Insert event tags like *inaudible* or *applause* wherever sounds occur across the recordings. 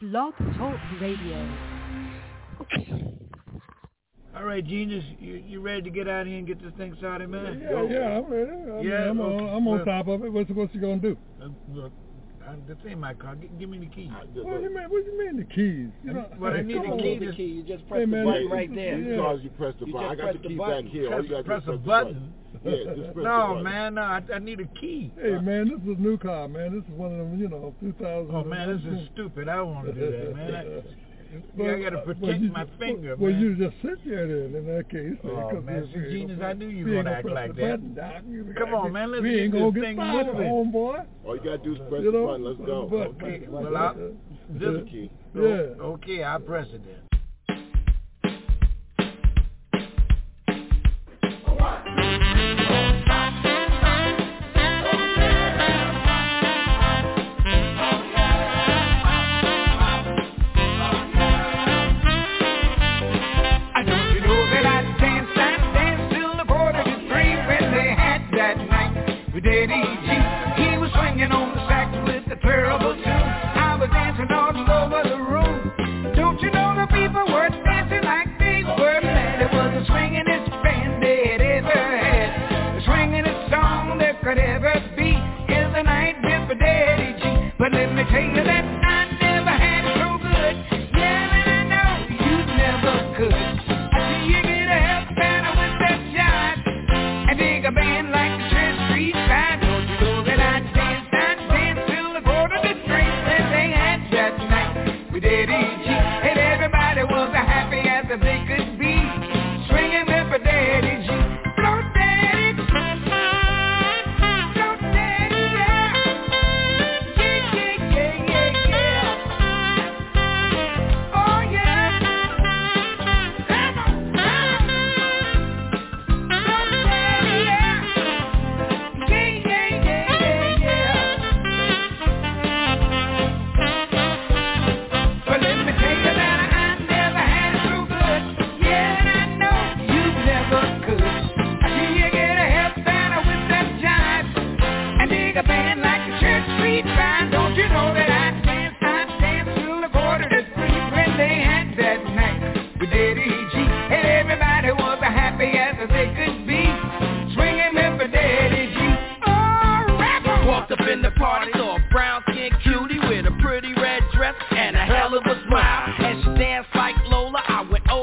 Blog Talk Radio. All right, Genius, you, you ready to get out of here and get this thing started, man? Yeah, yeah, I'm ready. I Yeah, I'm, well, on, I'm on well- top of it. What's what's you gonna do? Uh, look, uh, this ain't my car. G- give me the key. What you mean? What you mean the keys? You know, Well, I need the on. key the key. You just Hey, press man, the button this- right there. yeah. Because you press the You button. I just got press the the key button. back here. Press, you got press a press button. the button. *laughs* Yeah, just press the No, button. man, no, I, I need a key. Hey man, this is a new car, man. This is one of them, you know, 2000. Oh man, this is stupid. I don't want to do that, man. I, Well, I got to well, protect you- my finger, Well, man. you just sit there then. In that case, Oh, because man, we- see, we Genius, I knew you were gonna act like that. button, Come on, man, let's we get ain't this gonna get thing started, moving. homeboy. All you got to do is press You the button. Let's go. but- Okay, well, I'll, This this, is key. Yeah. okay, I'll press it then.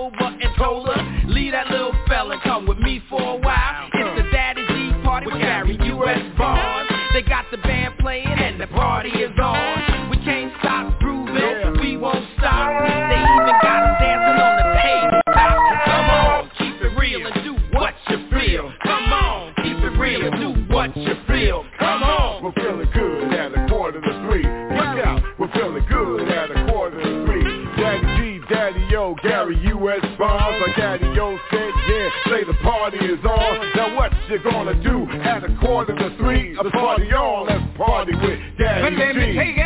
I over and her, leave that little fella, come with me for a while. It's the Daddy G party with Gary U.S. Bonds. They got the band playing and the party is on. You gonna do at a quarter to three? The party on, let's party with Daddy let me tell G.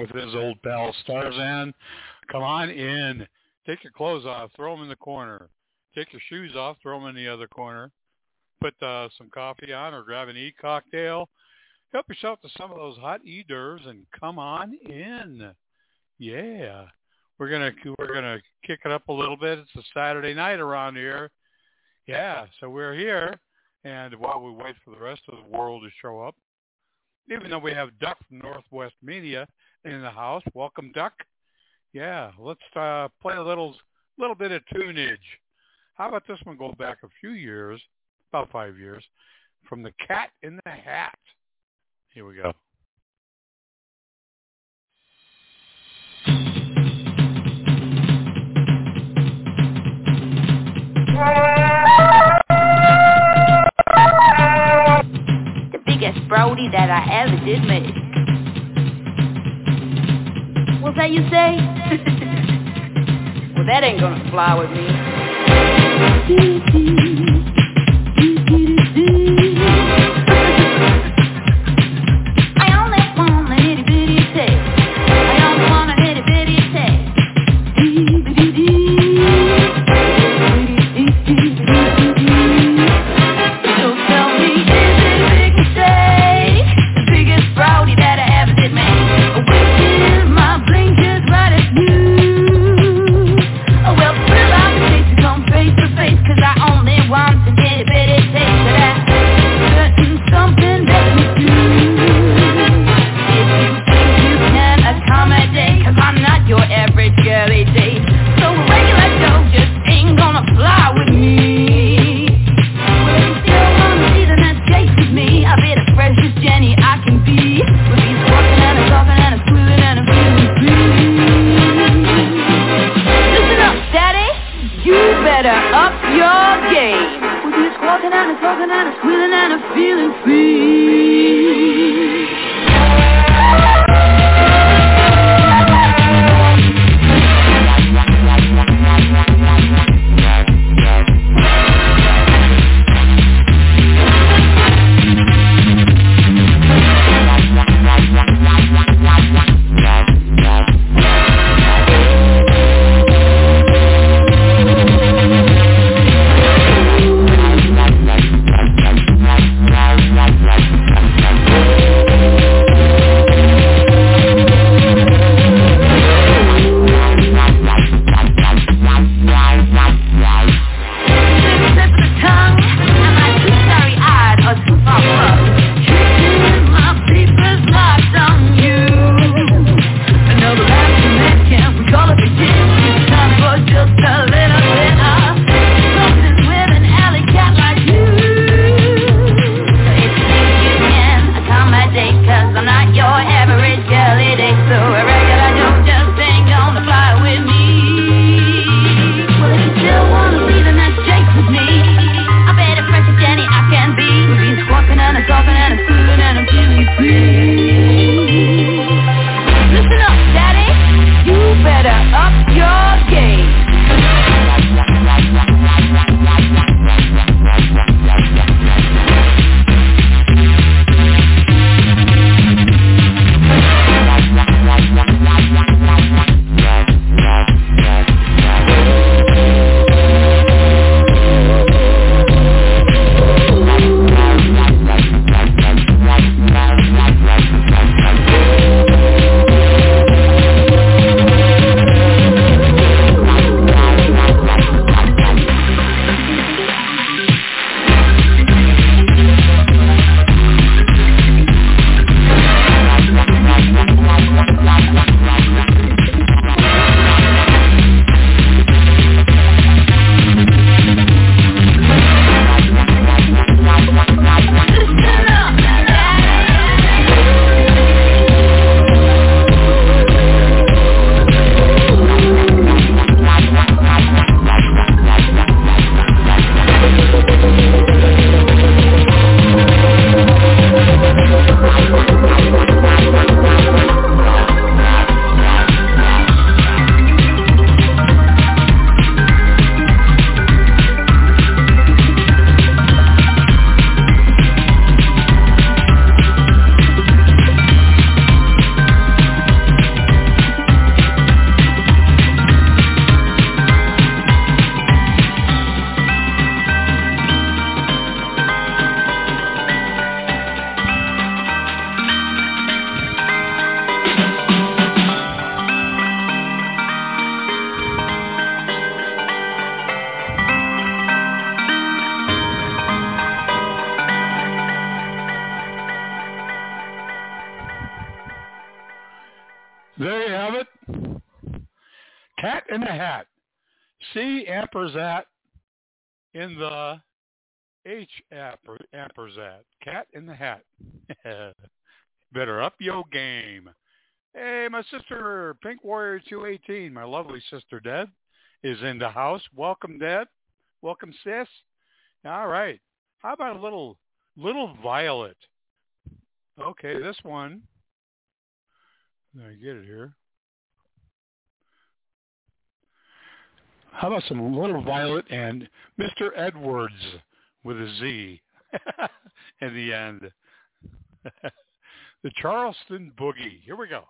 with his old pal Starzan. Come on in. Take your clothes off. Throw them in the corner. Take your shoes off. Throw them in the other corner. Put uh, some coffee on or grab an e-cocktail. Help yourself to some of those hot e-durs and come on in. Yeah. We're gonna we're gonna kick it up a little bit. It's a Saturday night around here. Yeah, so we're here, and while we wait for the rest of the world to show up, even though we have Duck from Northwest Media in the house, welcome Duck. Yeah, let's uh, play a little little bit of tunage. How about this one go back a few years, about five years, from the Cat in the Hat. Here we go. The biggest Brody that I ever did make. What's that you say? well, that ain't gonna fly with me. H ampersat. Cat in the Hat. *laughs* Better up your game. Hey, my sister, Pink Warrior 218, my lovely sister Deb, is in the house. Welcome, Deb. Welcome, sis. All right. How about a little little violet? Okay, this one. I get it here. How about some Little Violet and Mr. Edwardz with a Z *laughs* in the end? *laughs* the Charleston Boogie. Here we go.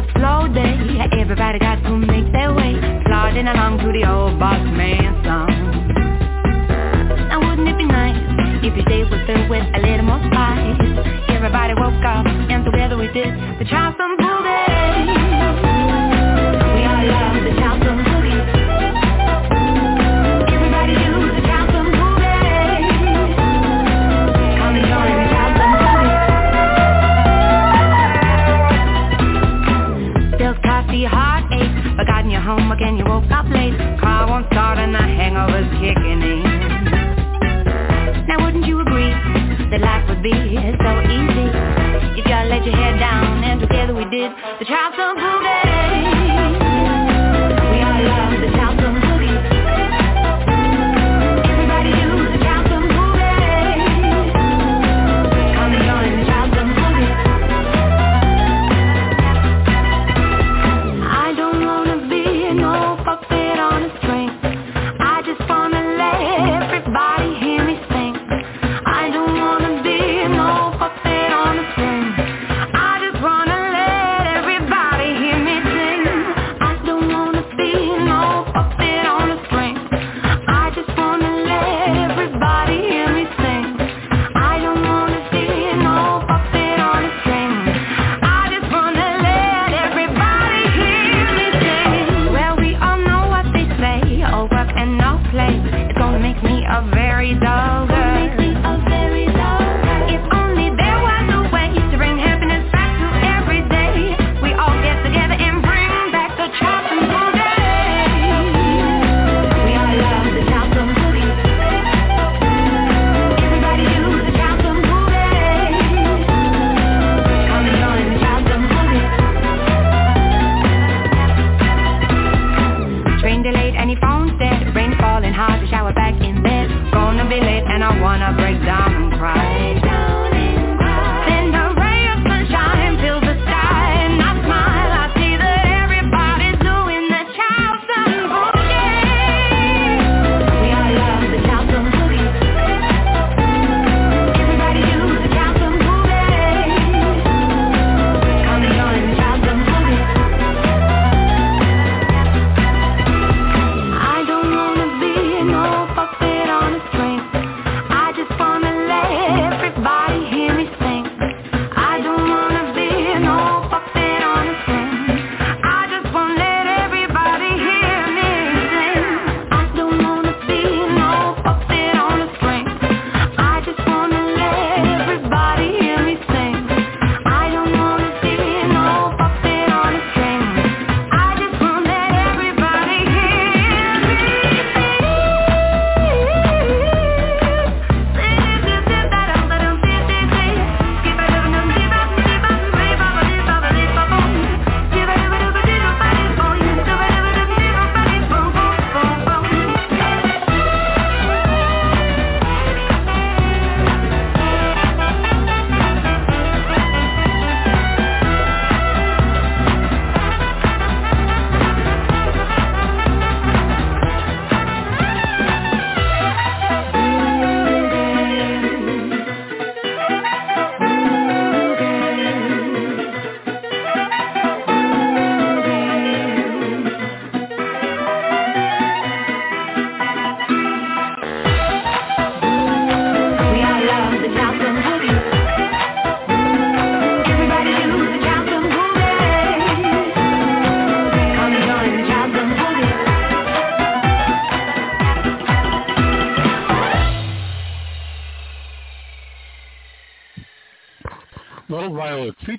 Wake slow day, everybody got to make their way. Plodding along to the old boss man song. Now wouldn't it be nice if your day was filled with a little more spice? Everybody woke up and together we did the Charleston Boogie We and the hangover's kicking in. Now wouldn't you agree That life would be so easy If y'all let your head down And together we did the Charleston Boogie We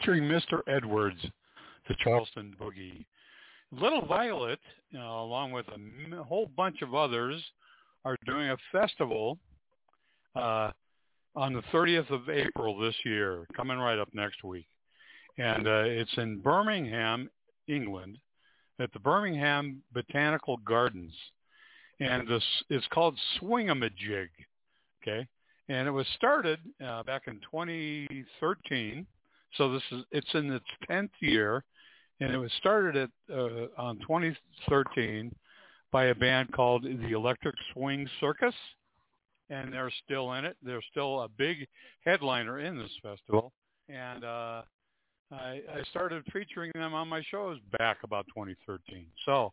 featuring Mr. Edwardz, the Charleston Boogie. Little Violet, along with a whole bunch of others, are doing a festival uh, on the 30th of April this year, coming right up next week. And uh, it's in Birmingham, England, at the Birmingham Botanical Gardens. And this it's called Swingamajig, okay? And it was started uh, back in 2013. So this is it's in its 10th year, and it was started at uh, on 2013 by a band called the Electric Swing Circus, and they're still in it. They're still a big headliner in this festival, and uh, I, I started featuring them on my shows back about 2013. So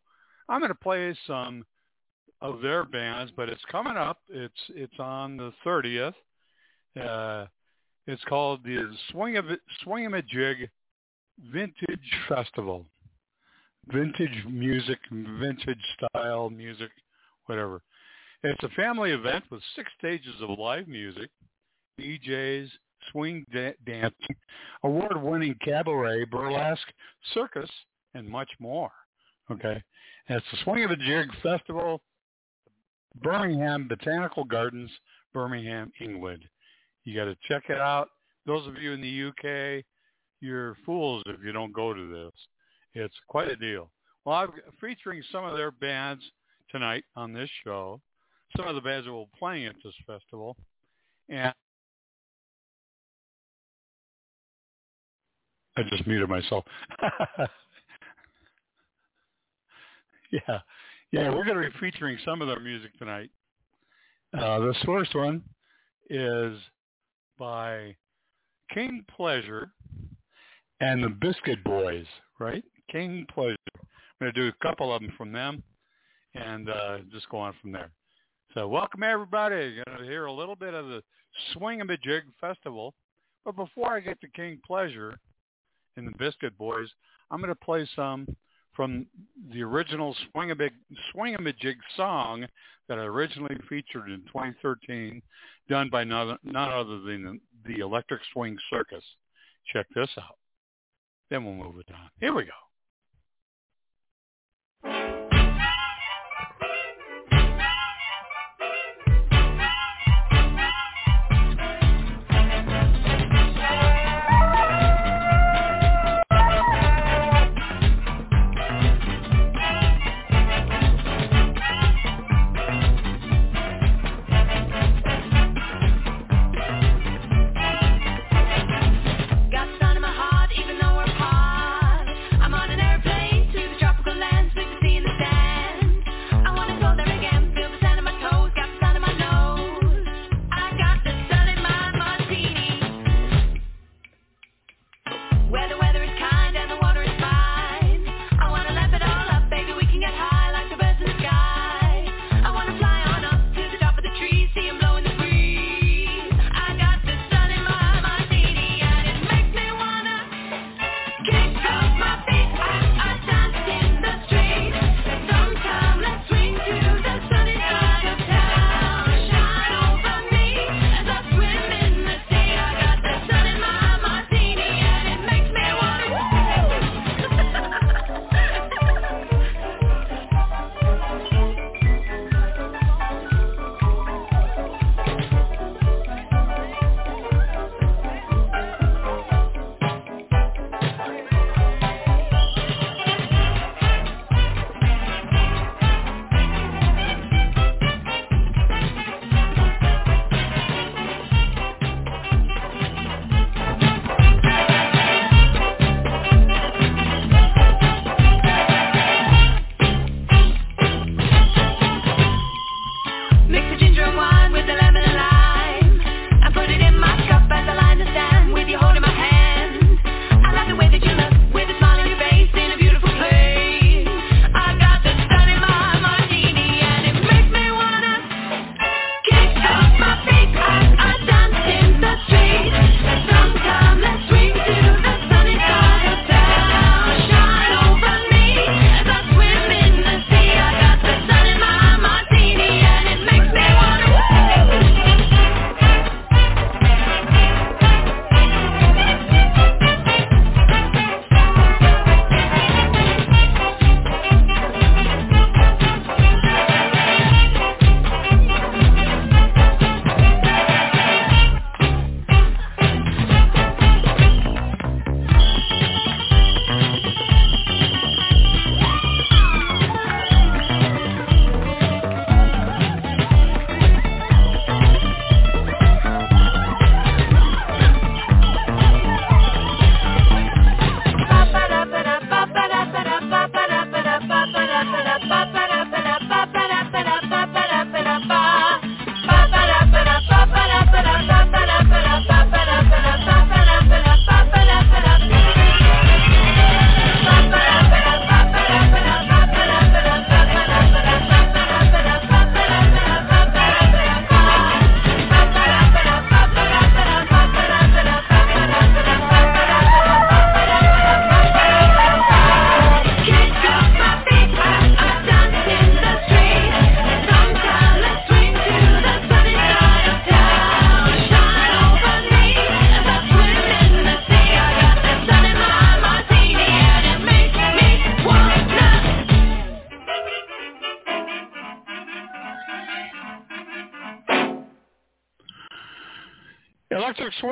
I'm going to play some of their bands, but it's coming up. It's it's on the 30th. Uh, it's called the Swing of Swing of a Jig Vintage Festival. Vintage music, vintage style music, whatever. It's a family event with six stages of live music, DJs, swing da- dancing, award-winning cabaret, burlesque, circus, and much more. Okay, and it's the Swing of a Jig Festival, Birmingham Botanical Gardens, Birmingham, England. You got to check it out. Those of you in the UK, you're fools if you don't go to this. It's quite a deal. Well, I'm featuring some of their bands tonight on this show. Some of the bands that will be playing at this festival, and I just muted myself. *laughs* yeah, yeah, we're going to be featuring some of their music tonight. Uh, this first one is by King Pleasure and the Biscuit Boys, right? King Pleasure. I'm going to do a couple of them from them and uh, just go on from there. So welcome everybody. You're going to hear a little bit of the Swing-a-Jig Festival. But before I get to King Pleasure and the Biscuit Boys, I'm going to play some from the original Swing-a-Jig song that I originally featured in 2013, done by none, none other than the Electric Swing Circus. Check this out. Then we'll move it on. Here we go.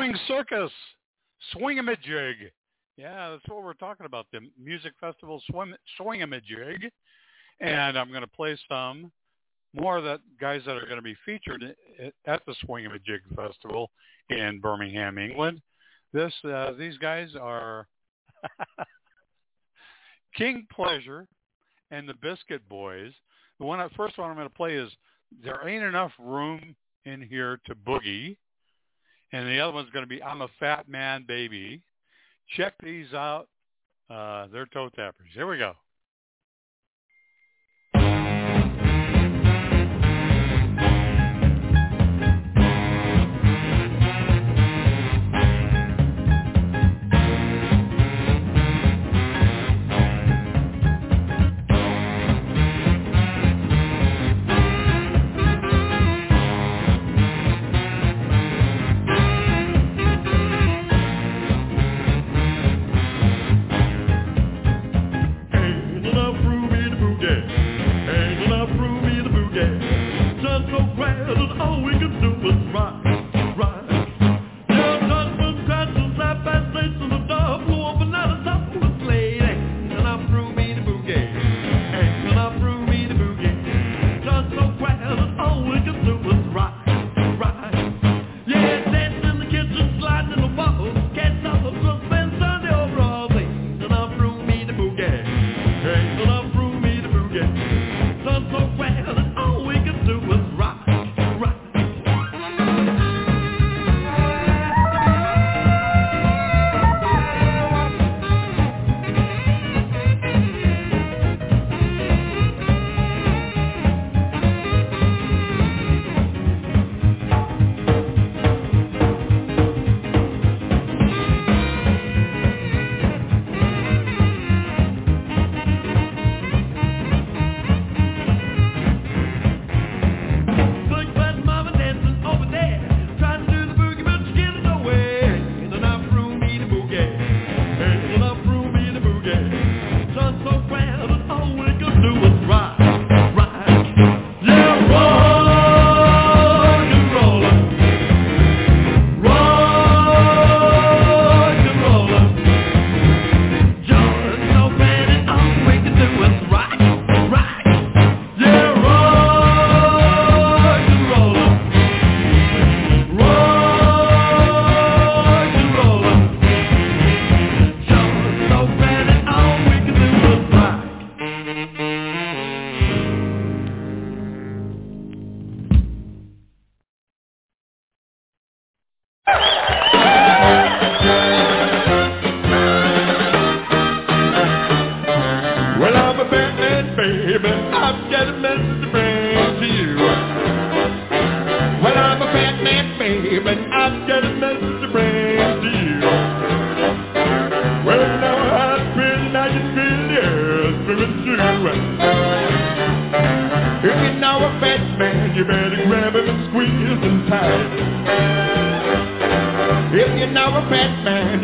Swing Circus, Jig. Yeah, that's what we're talking about, the music festival swim, jig, And I'm going to play some more of the guys that are going to be featured at the Swing a Jig Festival in Birmingham, England. This uh, these guys are *laughs* King Pleasure and the Biscuit Boys. The one first one I'm going to play is "There Ain't Enough Room in Here to Boogie," and the other one's going to be "I'm a Fat Man Baby." Check these out. Uh, they're toe tappers. Here we go.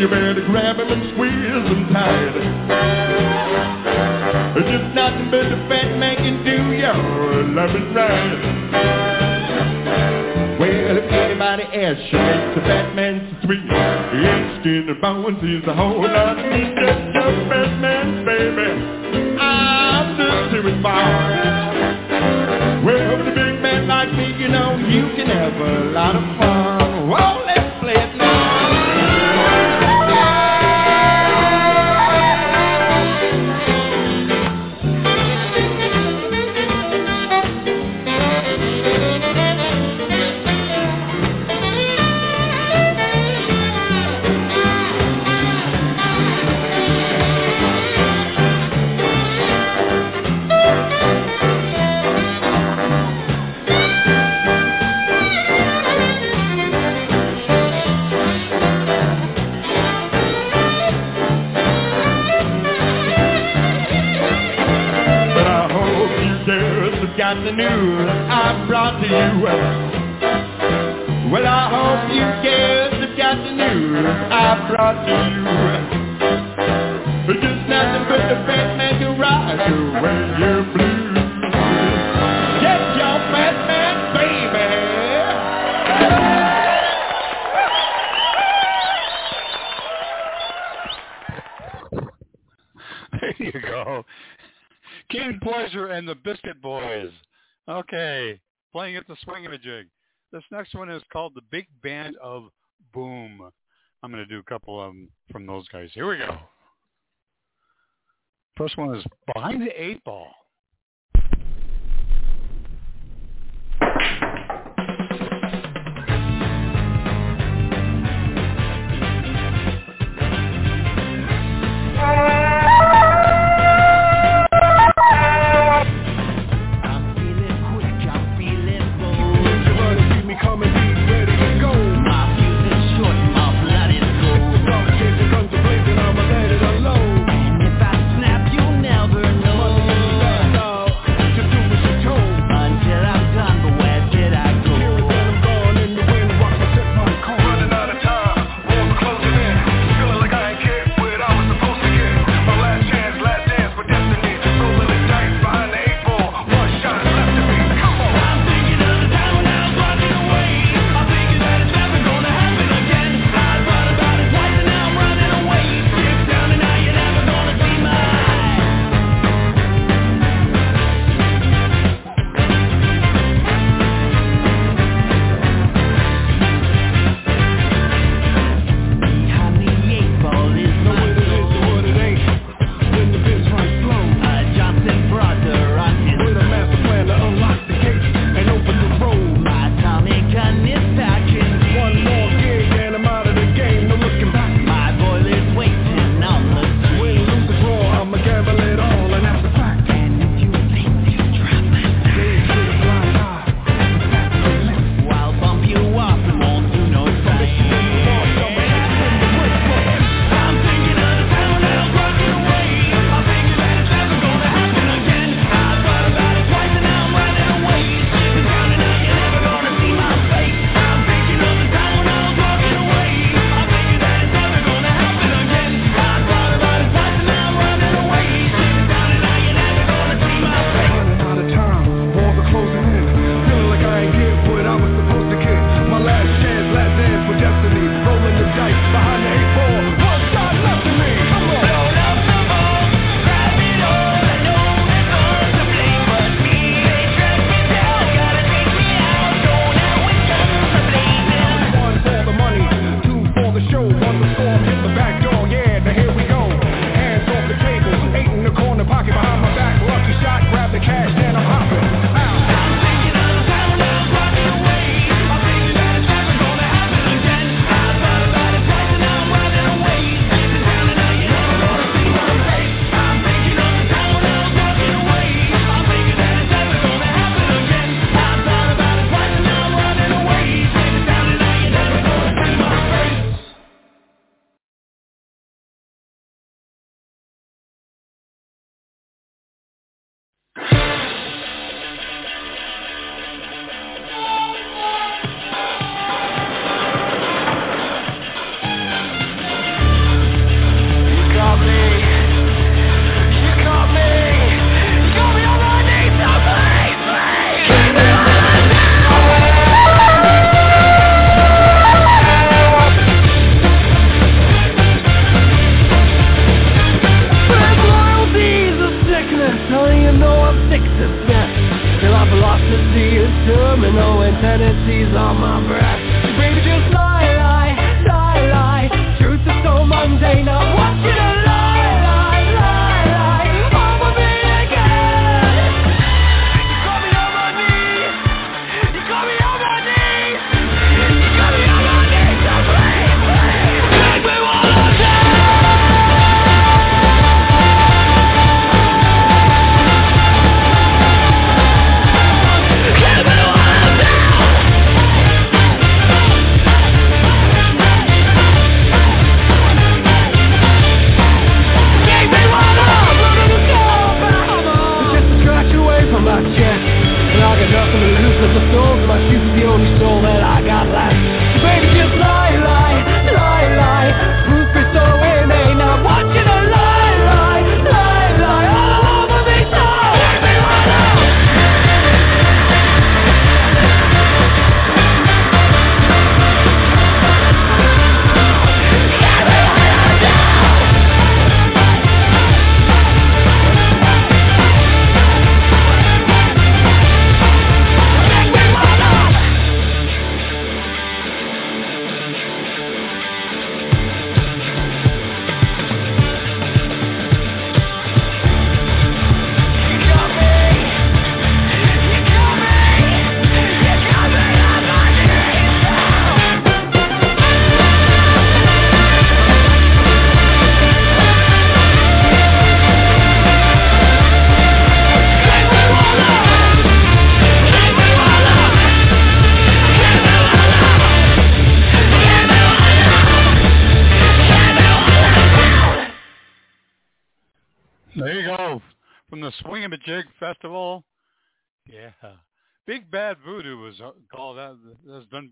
you better grab him and squeeze him tight. It's just nothing but the fat man can do you loving right. Well, if anybody asks you, the fat man's sweet. He ain't skin and bones, he's a whole lot. next one is called The Big Band of Boom. I'm going to do a couple of them from those guys. Here we go. First one is Behind the Eight Ball.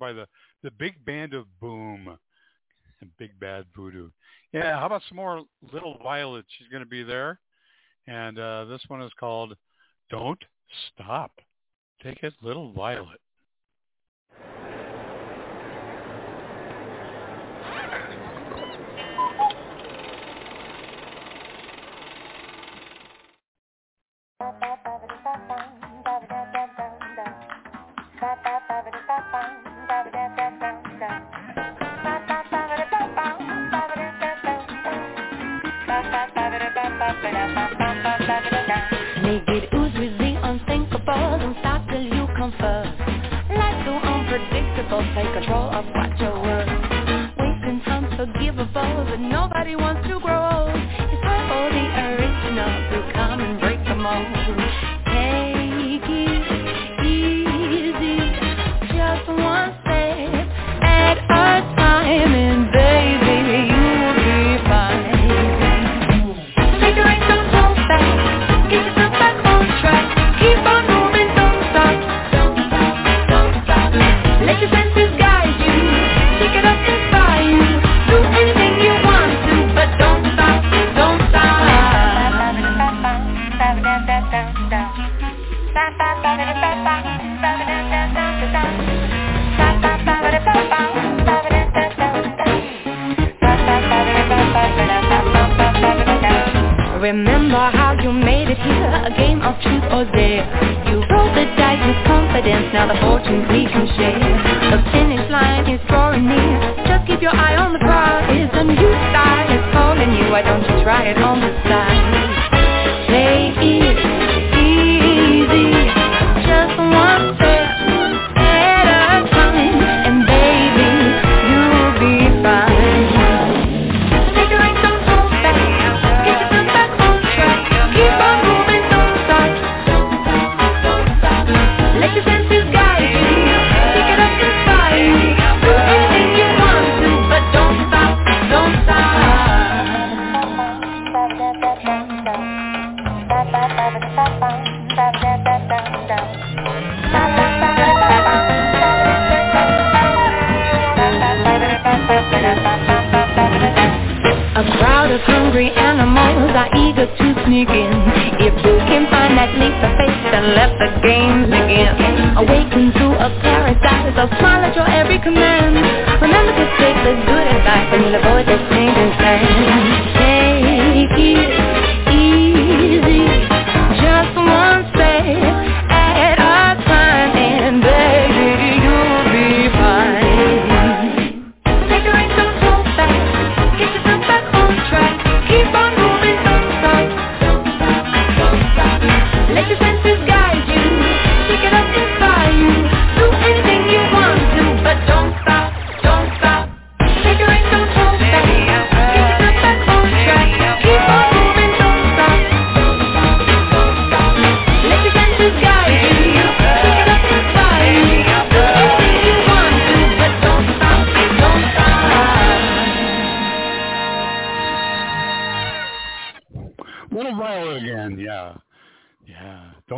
by the, the big band of boom. and Big Bad Voodoo. Yeah, how about some more Little Violet? She's going to be there. And uh, this one is called Don't Stop. Take it, Little Violet. *laughs* Make it ooze with the unthinkable and start till you come first. Life's so unpredictable, take control of what you're worth. Wasting time's forgivable, but nobody wants to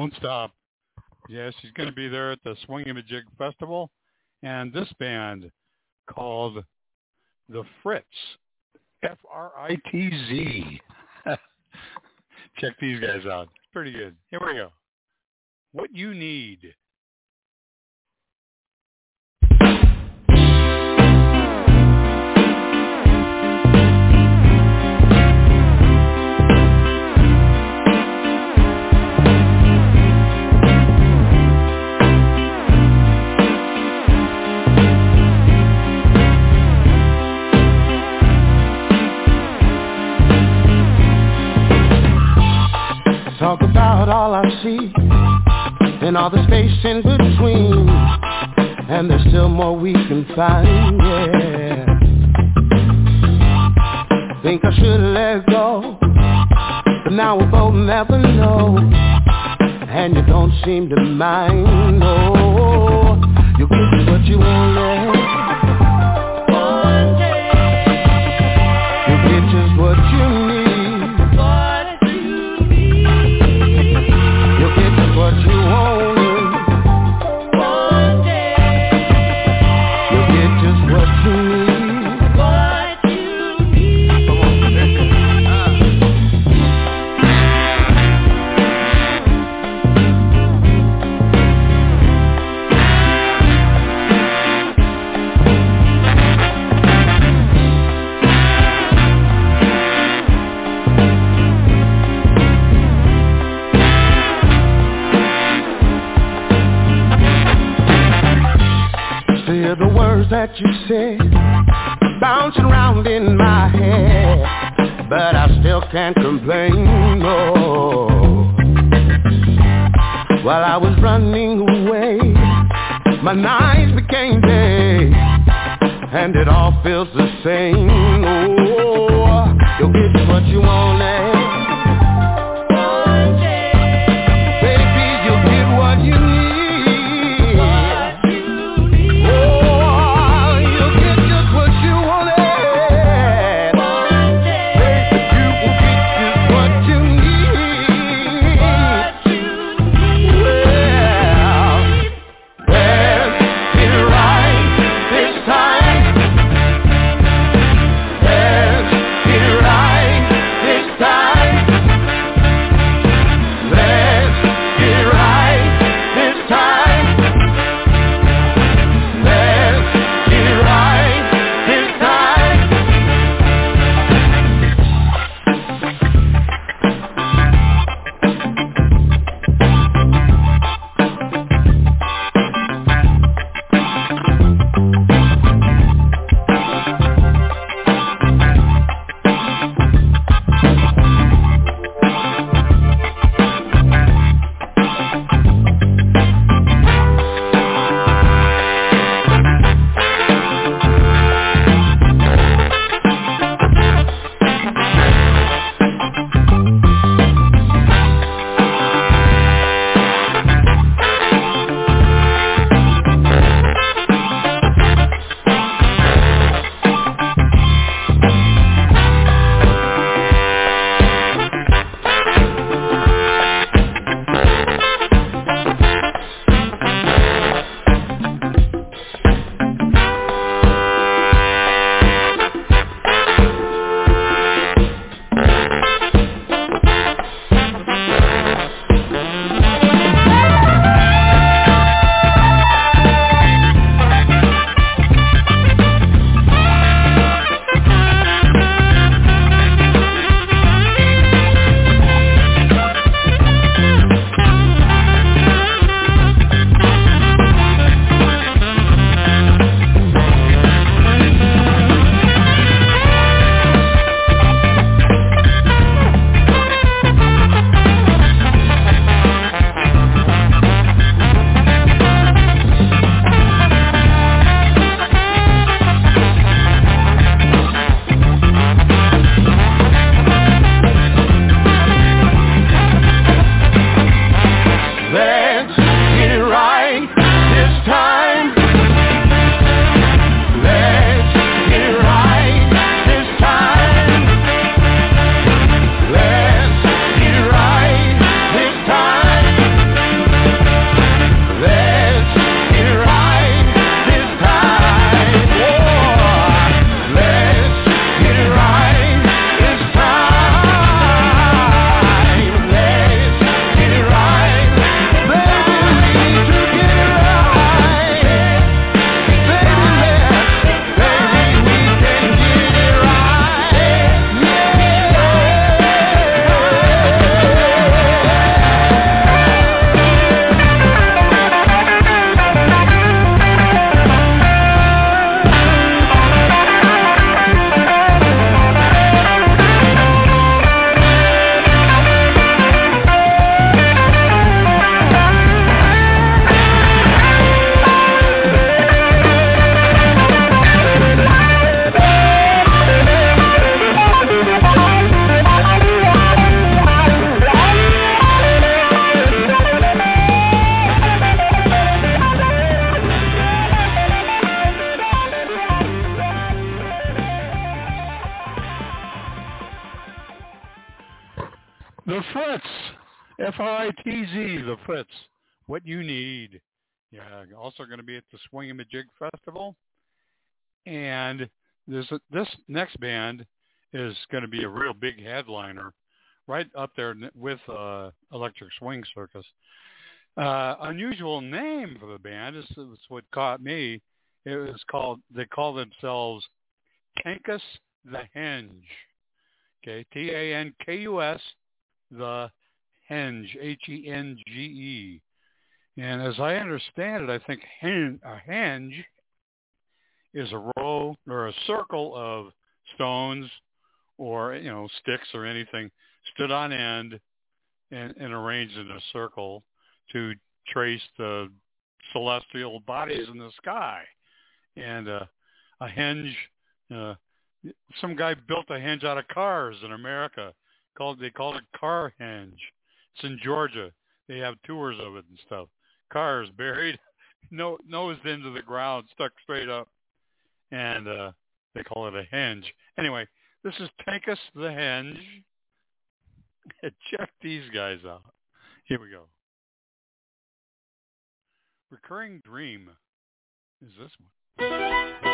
Don't stop. Yeah, she's going to be there at the Swing-a-Majig Festival. And this band called The Fritz, F-R-I-T-Z. *laughs* Check these guys out. Pretty good. Here we go. What you need. and all the space in between. And there's still more we can find, yeah. Think I should let go, but now we both never know. And you don't seem to mind, oh. You give me what you want, that you said bouncing around in my head, but I still can't complain. No. While I was running away, my nights became days, and it all feels the same. Oh, you'll get what you want. Be at the Swing-a-Majig Festival. And this this next band is going to be a real big headliner, right up there with uh, Electric Swing Circus. Uh, unusual name for the band is, is what caught me. It was called. They call themselves Tankus the Henge. Okay, T A N K U S the Henge, H-E-N-G-E. And as I understand it, I think a henge is a row or a circle of stones or you know sticks or anything stood on end and, and arranged in a circle to trace the celestial bodies in the sky. And uh, a henge, uh, some guy built a henge out of cars in America. Called they called it car henge. It's in Georgia. They have tours of it and stuff. Cars buried, *laughs* no nosed into the ground, stuck straight up, and uh, they call it a hinge. Anyway, this is Tankus the Henge. *laughs* Check these guys out. Here we go. Recurring dream is this one.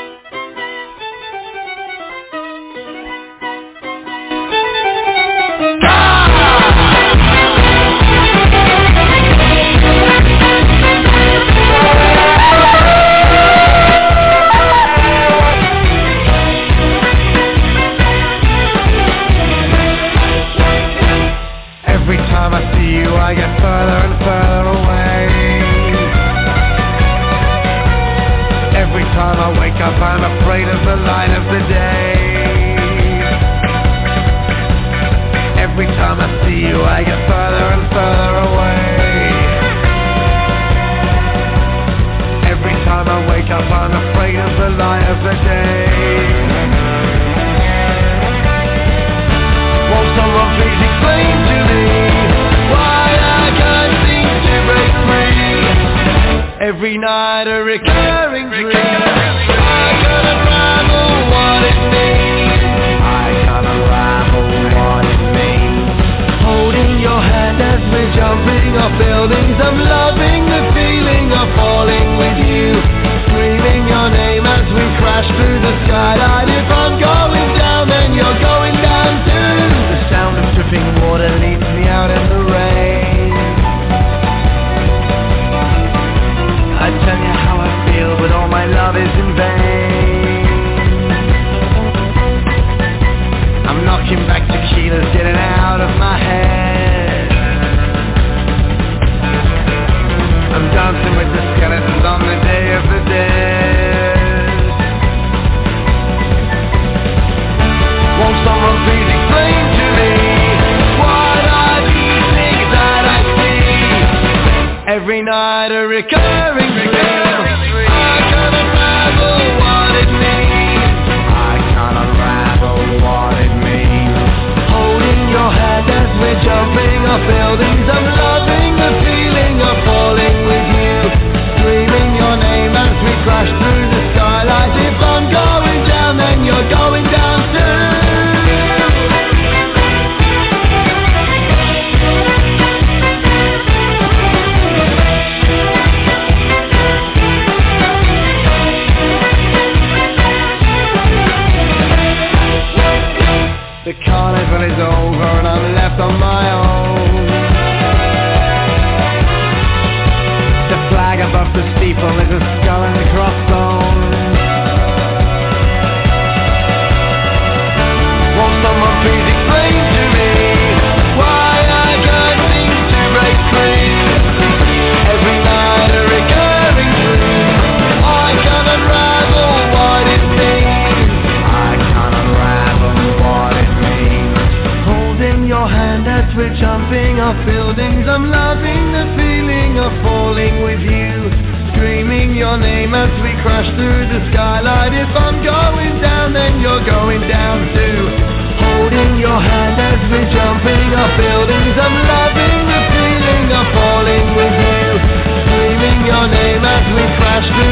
I get further and further away. Every time I wake up, I'm afraid of the light of the day. Every time I see you, I get further and further away. Every time I wake up, I'm afraid of the light of the day. Won't someone please explain to me Every night a recurring dream. I can't unravel what it means. I can't unravel what it means. Holding your hand as we're jumping off buildings. I'm loving the feeling of falling with you. Screaming your name as we crash through the skyline. If I'm going down, then you're going down too. The sound of dripping water leads me out in the rain. My love is in vain. I'm knocking back tequilas, getting out of my head. I'm dancing with the skeletons on the day of the dead. Won't someone please explain to me what are these things that I see? Every night a recurring dream. Jumping off buildings. I'm loving the feeling of falling with you. Screaming your name as we crash through the skylight. If I'm going down, then you're going down on my own. The flag above the steeple is a off buildings. I'm loving the feeling of falling with you. Screaming your name as we crash through the skylight. If I'm going down, then you're going down too. Holding your hand as we're jumping off buildings. I'm loving the feeling of falling with you. Screaming your name as we crash through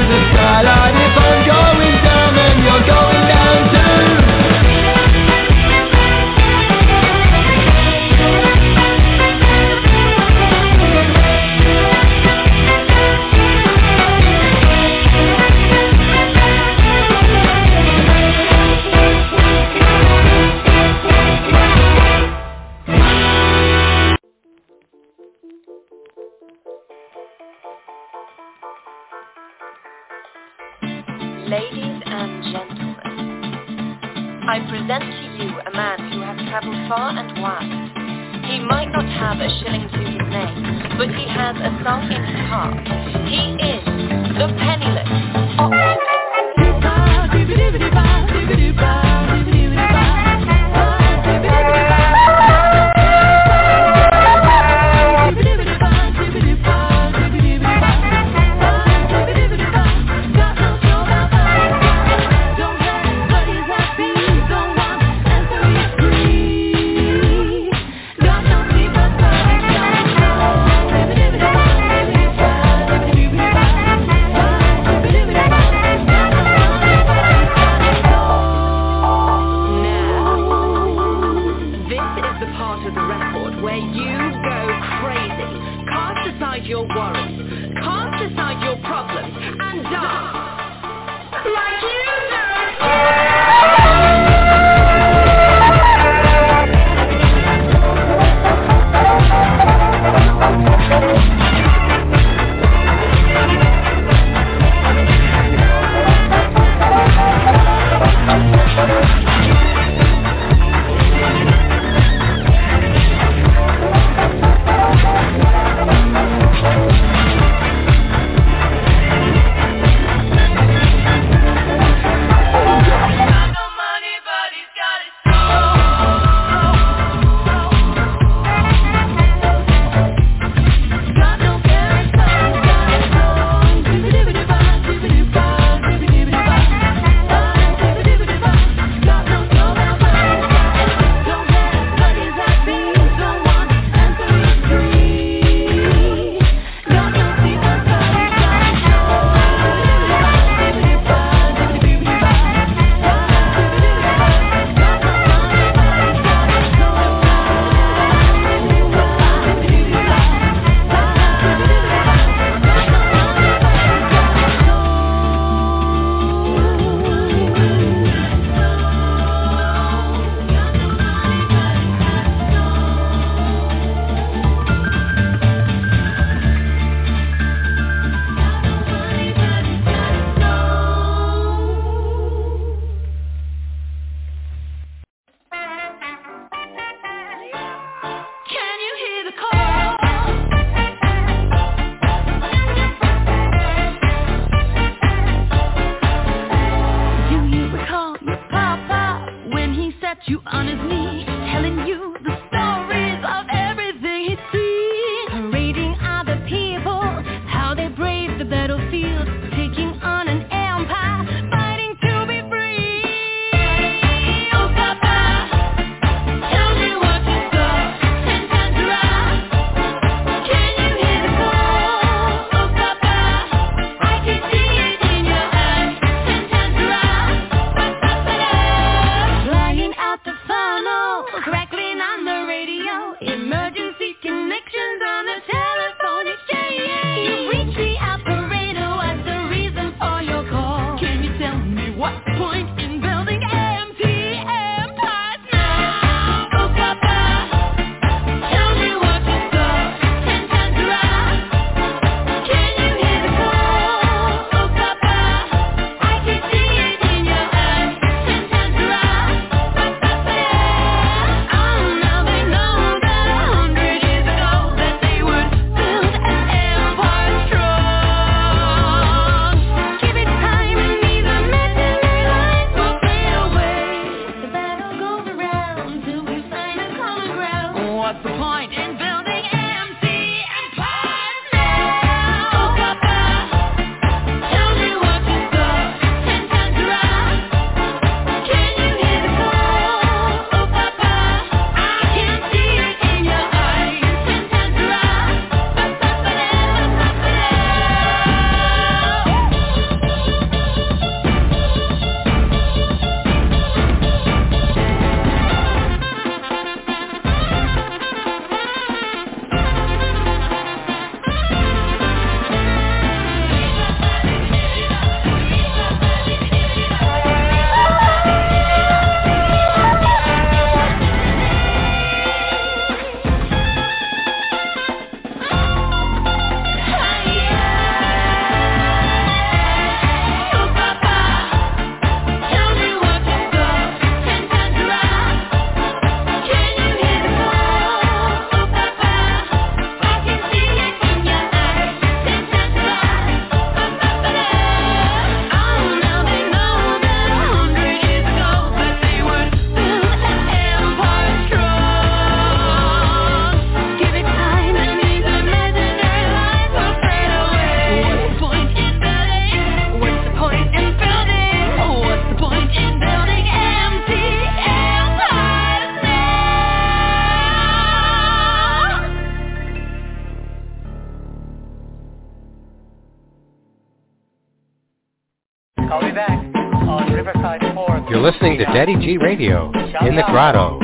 Radio in the Grotto.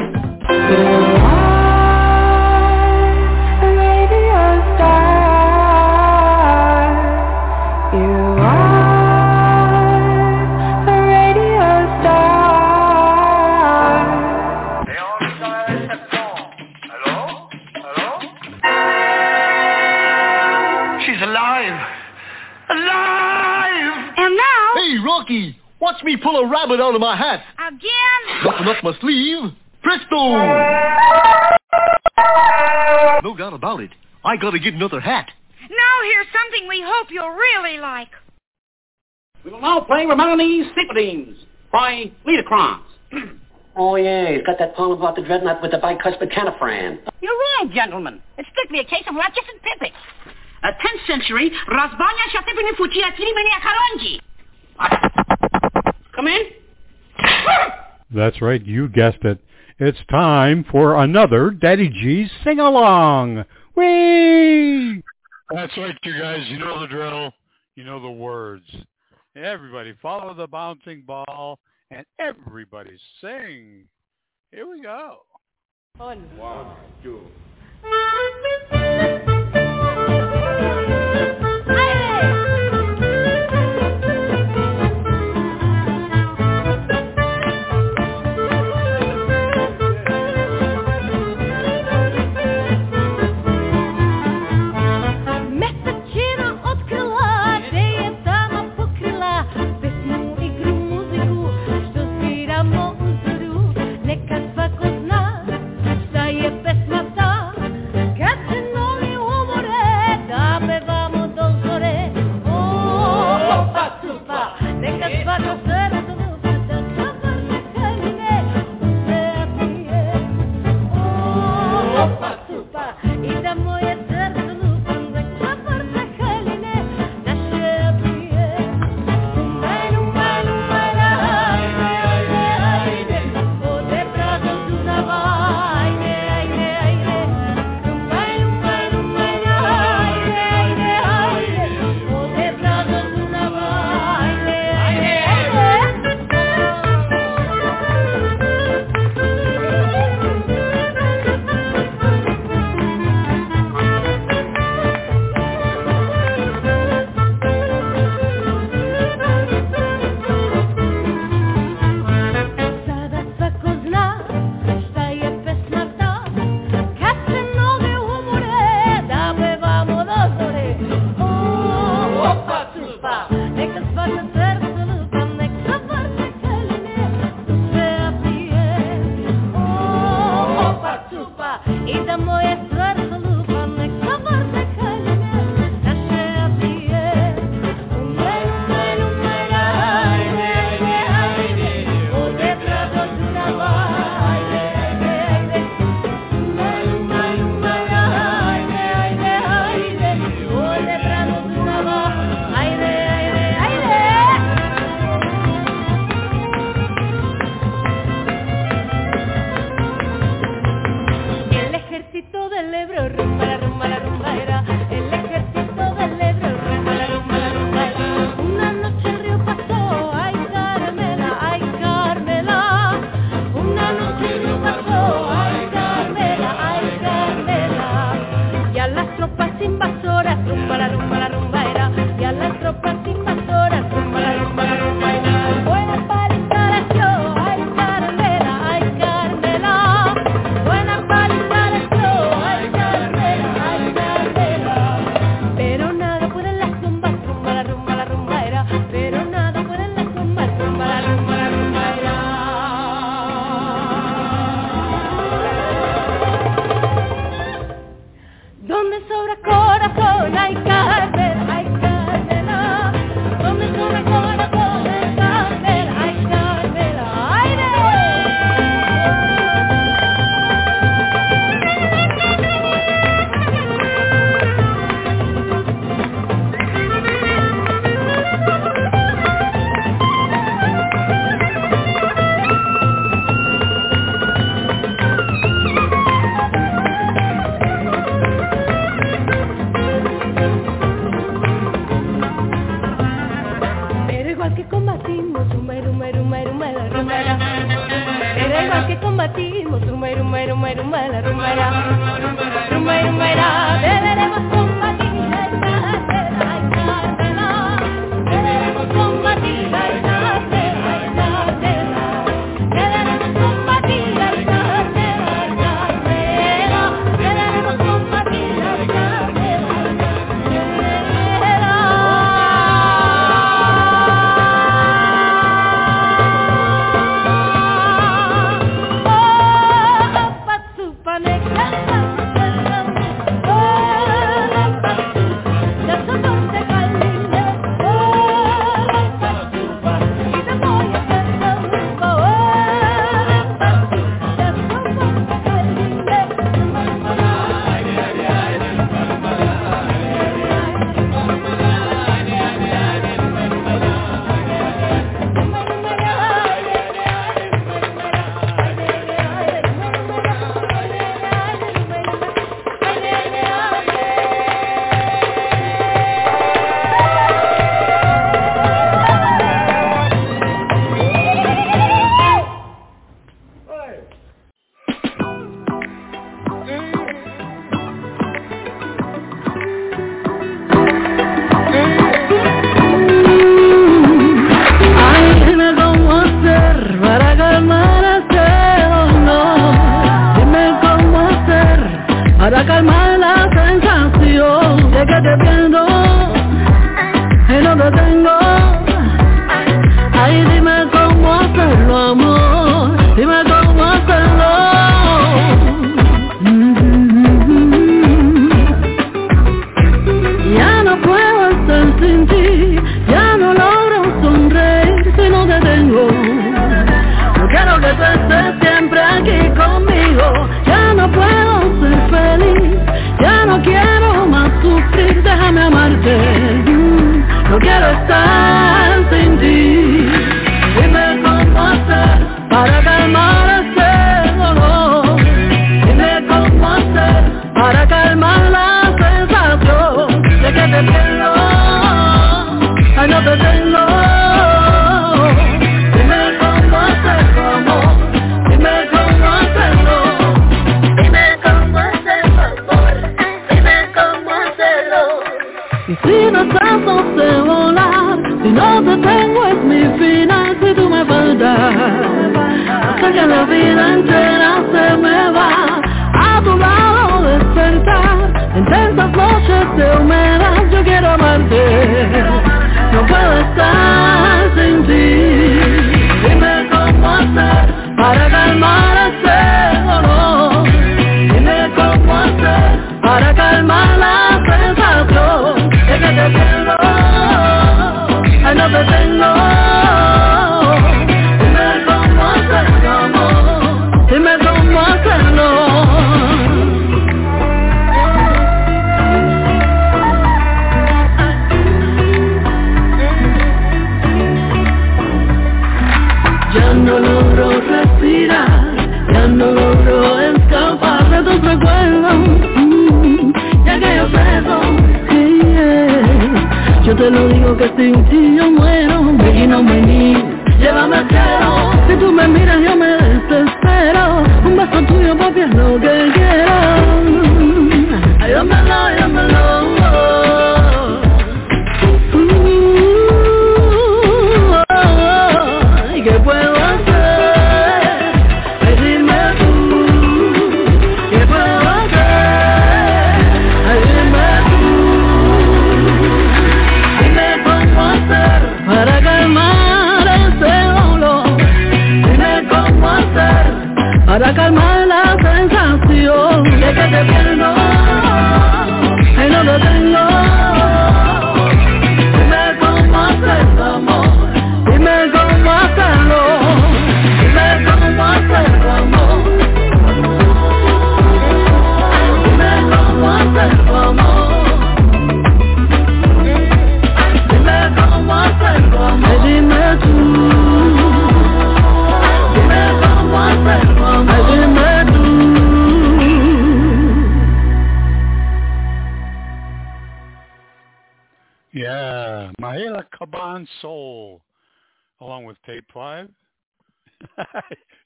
ought to get another hat. Now here's something we hope you'll really like. We will now play Romani's Symphonemes by Liederkranz. *clears throat* oh, yeah, he's got that poem about the dreadnought with the bicuspid canifran. You're wrong, gentlemen. It's strictly a case of Ratchet and Pippet. A 10th century Razbanya Shatipini Fujia Kirimene Akaronji. Come in. *laughs* That's right, you guessed it. It's time for another Daddy G's sing-along. Whee! That's right, you guys. You know the drill. You know the words. Everybody follow the bouncing ball and everybody sing. Here we go. One, One two. Hey!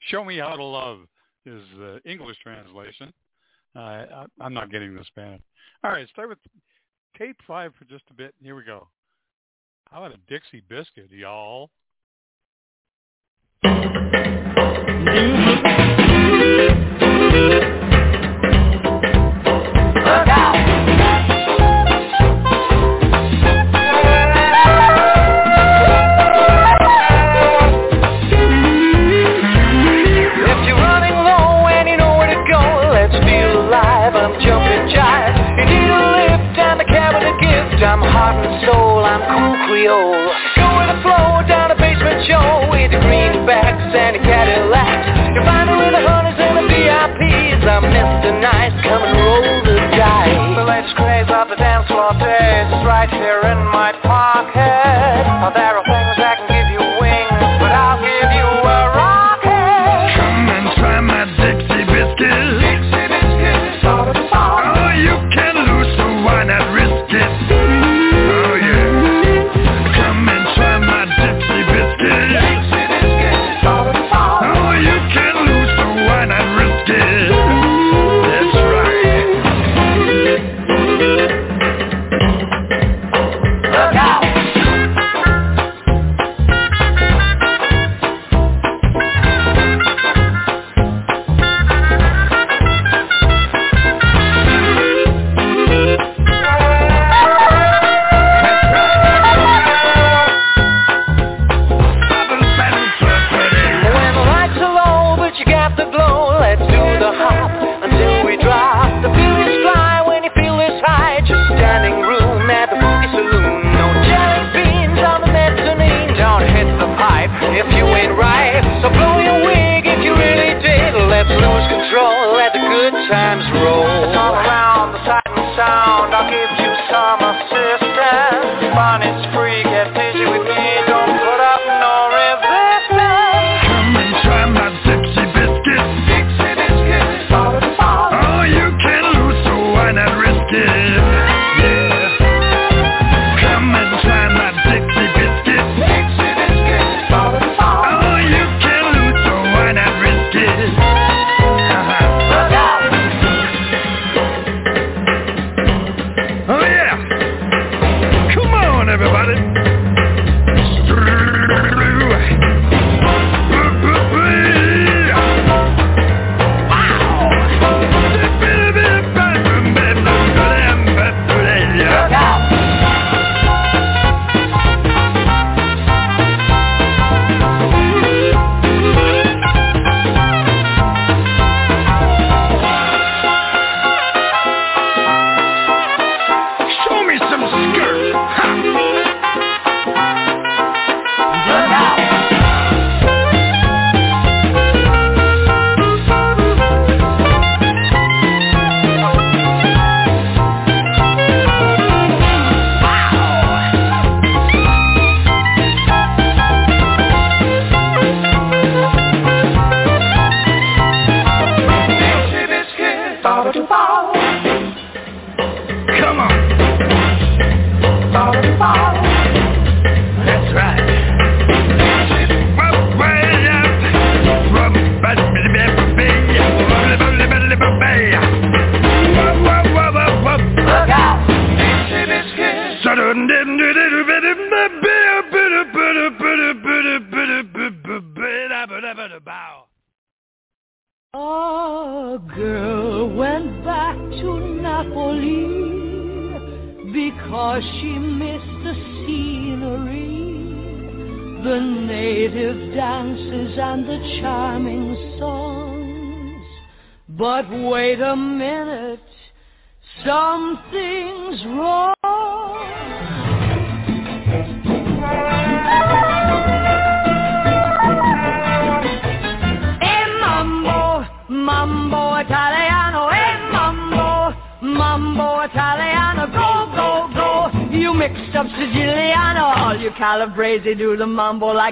Show Me How to Love is the English translation. Uh, I, I'm not getting the Spanish. All right, start with tape five for just a bit. Here we go. How about a Dixie biscuit, y'all?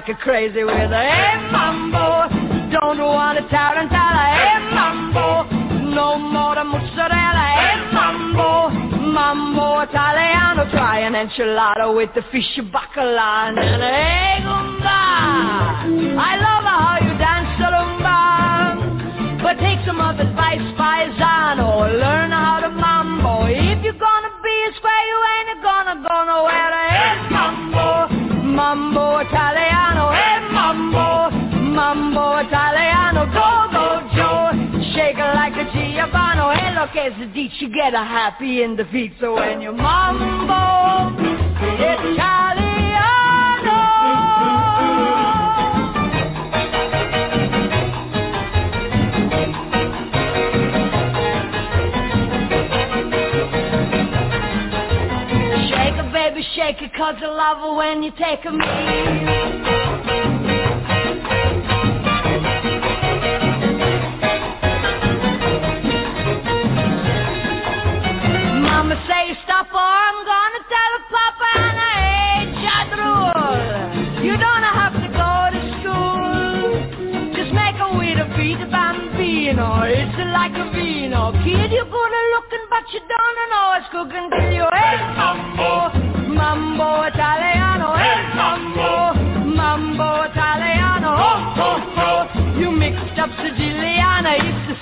A crazy with her. Hey, mambo, don't want a tarantella. Hey, mambo, no more the mozzarella. Hey, mambo, mambo italiano. Try an enchilada with the fish bacala. And then, hey, gumba, I love how you dance the rhumba. But take some of advice by che si you get a happy individual when you mambo Italiano Shake it baby shake it cause I love it when you take a me I'ma say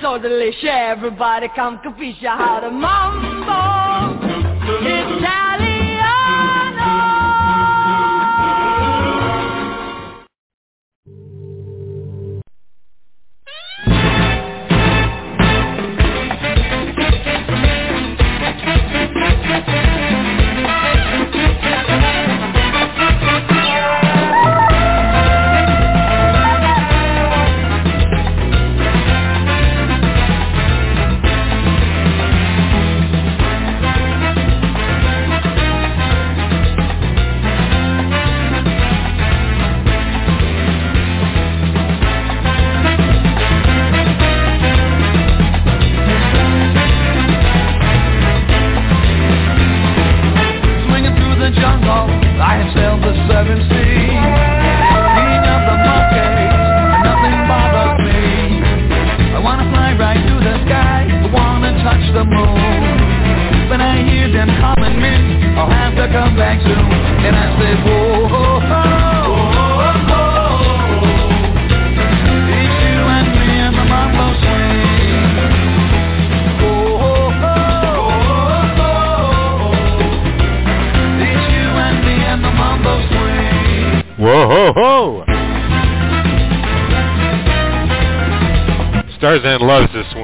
so delicious. Everybody come capisce how to mambo. It's time. Van loves this one.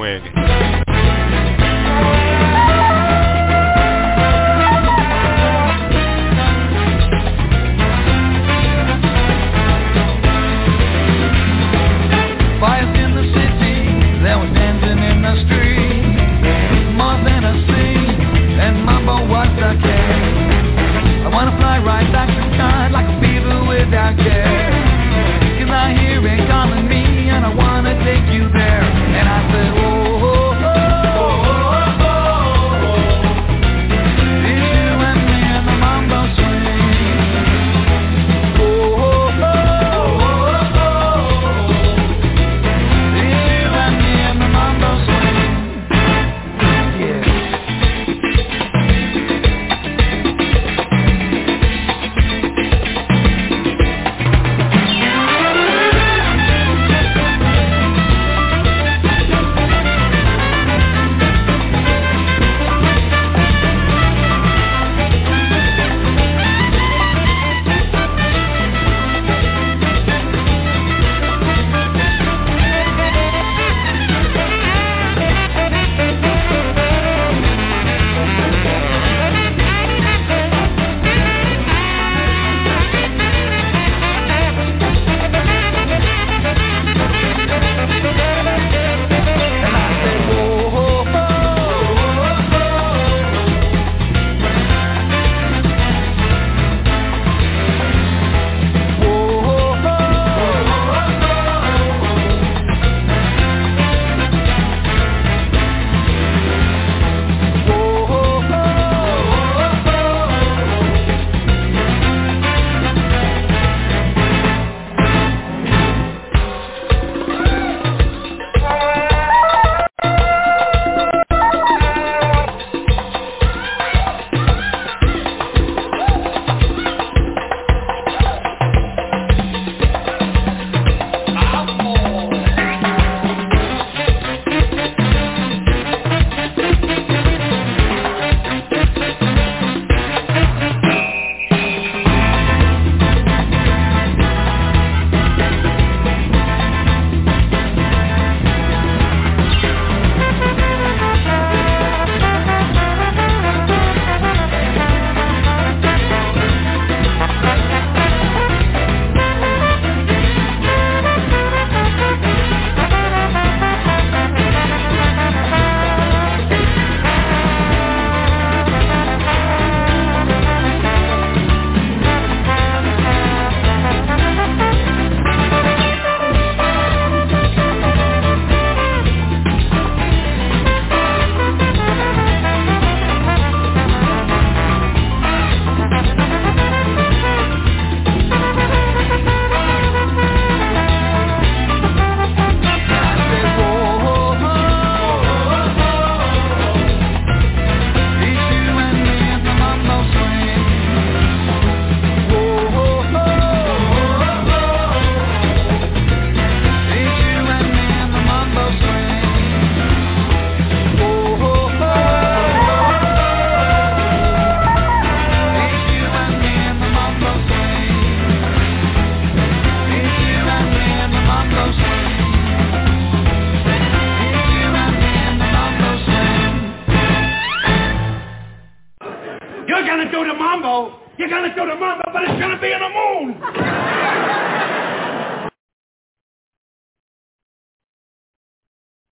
Might go to Mama, but it's gonna be in the moon.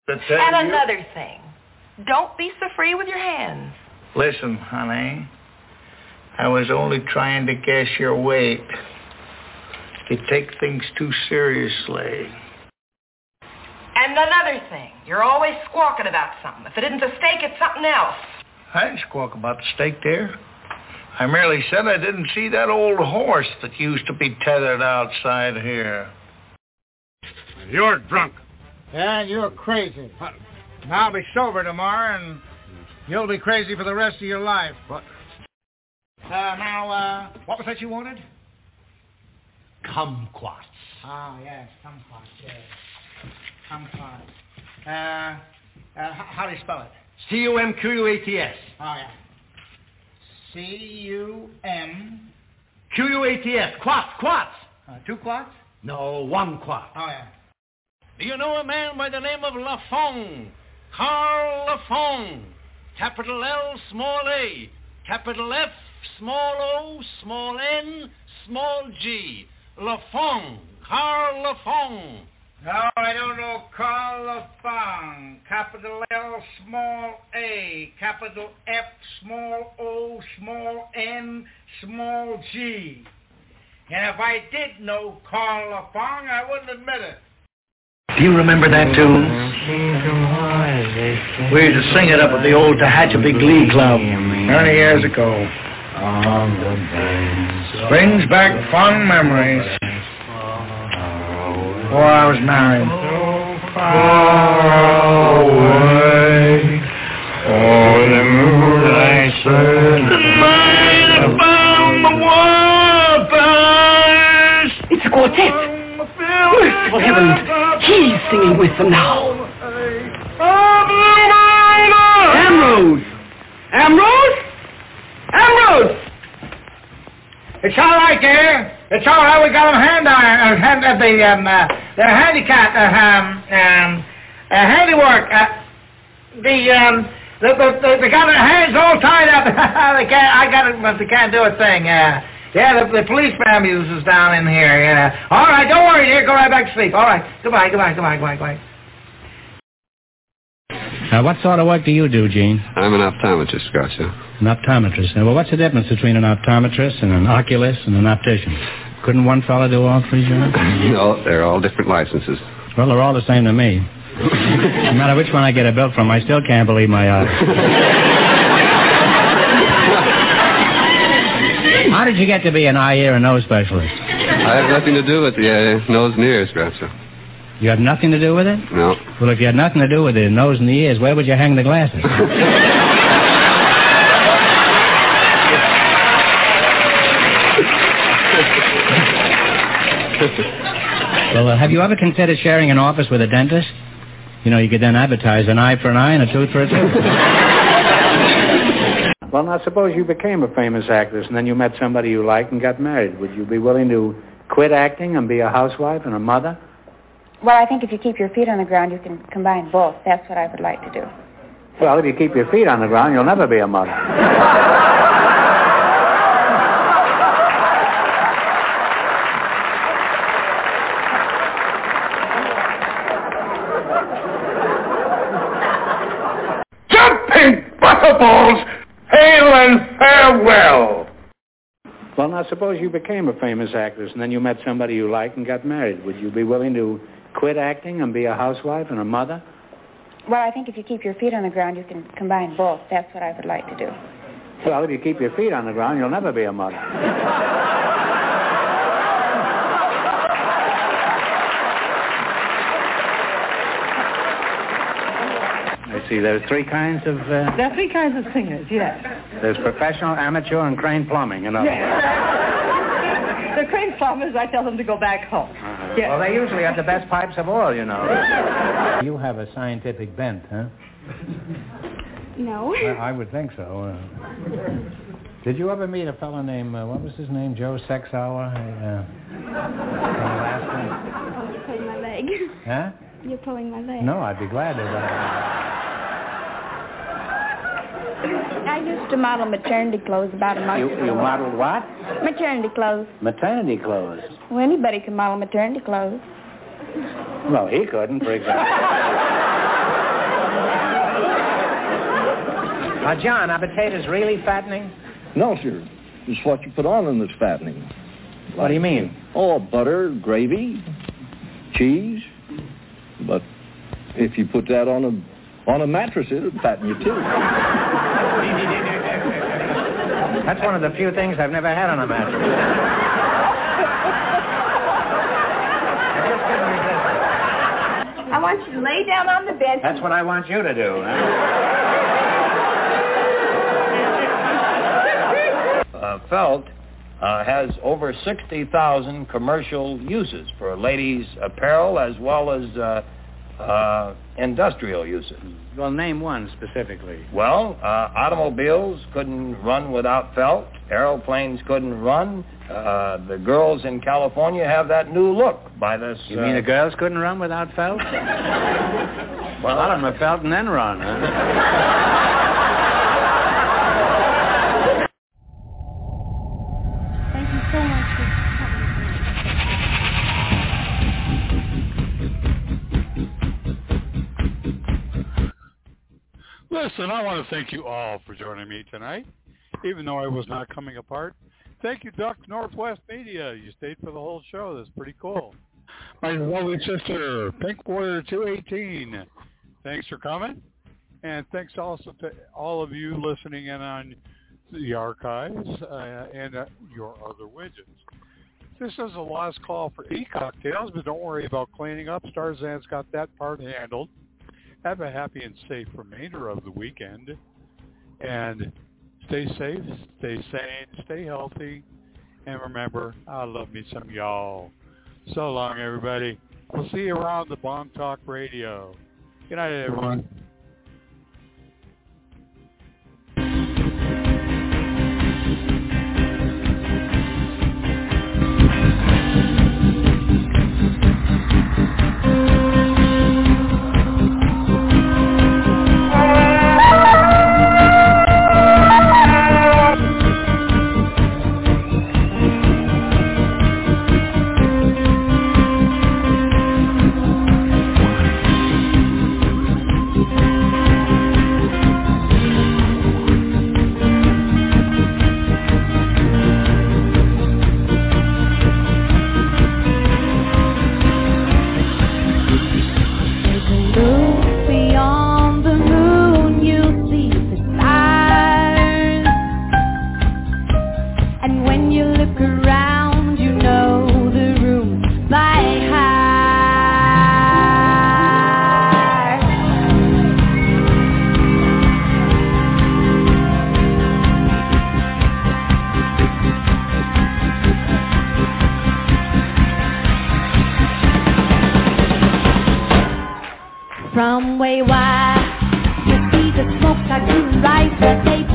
To tell And you- another thing, don't be so free with your hands. Listen, honey. I was only trying to guess your weight. You take things too seriously. And another thing, you're always squawking about something. If it isn't a steak, it's something else. I didn't squawk about the steak there. I merely said I didn't see that old horse that used to be tethered outside here. You're drunk. And you're crazy. I'll be sober tomorrow, and you'll be crazy for the rest of your life. What? Uh, now, uh, what was that you wanted? Kumquats. Ah, yes, kumquats, yes. Kumquats. Uh, uh, how do you spell it? C-U-M-Q-U-A-T-S. Oh, yeah. C-U-M... Q-U-A-T-S. Quats, quats. Uh, two quats? No, one quat. Oh, yeah. Do you know a man by the name of Lafong? Carl Lafong. Capital L, small a. Capital F, small o, small n, small g. Lafong. Carl Lafong. No, I don't know Carl Lafong. Capital L, small a. Capital F, small o, small n, small g. And if I did know Carl Lafong, I wouldn't admit it. Do you remember that tune? We used to sing it up at the old Tehachapi Glee Club many years ago. Brings back fond memories. Before I was married. Far away, the moonlight night about the waters. It's a quartet. Merciful heavens, he's singing with them now. Ambrose! Ambrose? Ambrose! It's all right there. It's all right. We got them hand iron, uh, hand at the um uh, the handicap uh, um um uh, handiwork. Uh, the um the, the, the, they got their hands all tied up. *laughs* they can't. I got it, but they can't do a thing. Yeah. Yeah, the, the police ambulance is down in here. Yeah. All right, don't worry, dear. Go right back to sleep. All right. Goodbye. Goodbye. Goodbye. Goodbye. Goodbye. Now, what sort of work do you do, Gene? I'm an optometrist, Groucho. An optometrist. Now, well, what's the difference between an optometrist and an oculist and an optician? Couldn't one fellow do all three jobs? *laughs* no, they're all different licenses. Well, they're all the same to me. no matter which one I get a bill from, I still can't believe my eyes. *laughs* How did you get to be an eye, ear, and nose specialist? I have nothing to do with the uh, nose and ears, Groucho. You have nothing to do with it? No. Well, if you had nothing to do with the nose and the ears, where would you hang the glasses? *laughs* well, uh, have you ever considered sharing an office with a dentist? You know, you could then advertise an eye for an eye and a tooth for a tooth. *laughs* well, now suppose you became a famous actress and then you met somebody you liked and got married. Would you be willing to quit acting and be a housewife and a mother? Well, I think if you keep your feet on the ground, you can combine both. That's what I would like to do. Well, if you keep your feet on the ground, you'll never be a mother. Jumping butterballs, hail and farewell. Well, now suppose you became a famous actress and then you met somebody you liked and got married. Would you be willing to quit acting and be a housewife and a mother? Well, I think if you keep your feet on the ground, you can combine both. That's what I would like to do. Well, if you keep your feet on the ground, you'll never be a mother. I see. There's three kinds of. Uh, There are three kinds of singers, yes. there's professional, amateur, and crane plumbing. In other words. Yes. The crane plumbers, I tell them to go back home. Yes. Well, they usually have the best pipes of all, you know. You have a scientific bent, huh? No. I, I would think so. Uh, did you ever meet a fellow named, uh, what was his name, Joe Sexauer? Uh, from Alaska? Oh, you're pulling my leg. Huh? You're pulling my leg. No, I'd be glad to. I used to model maternity clothes about a month You, ago. you modeled what? Maternity clothes. Maternity clothes. Well, anybody can model maternity clothes. Well, he couldn't, for example. Uh, John, are potatoes really fattening? No, sir. It's what you put on them that's fattening. What do you mean? Oh, butter, gravy, cheese. But if you put that on a on a mattress, it'll fatten you too. That's one of the few things I've never had on a mattress. I want you to lay down on the bed. That's what I want you to do. Uh, *laughs* felt uh, has over 60,000 commercial uses for ladies' apparel as well as uh, uh, industrial uses. Well, name one specifically. Well, uh, automobiles couldn't run without felt. Aeroplanes couldn't run. Uh, the girls in California have that new look by this. You mean the girls couldn't run without felt? *laughs* well, a lot of them have felt and then run, huh? *laughs* Listen, I want to thank you all for joining me tonight, even though I was not coming apart. Thank you, Duck Northwest Media. You stayed for the whole show. That's pretty cool. My lovely sister, Pink Warrior 218. Thanks for coming. And thanks also to all of you listening in on the archives uh, and uh, your other widgets. This is a last call for e-cocktails, but don't worry about cleaning up. Starzan's got that part handled. Have a happy and safe remainder of the weekend. And stay safe, stay sane, stay healthy. And remember, I love me some y'all. So long, everybody. We'll see you around the Bomb Talk Radio. Good night, everyone. From way. Wide, you see the smoke start to rise where they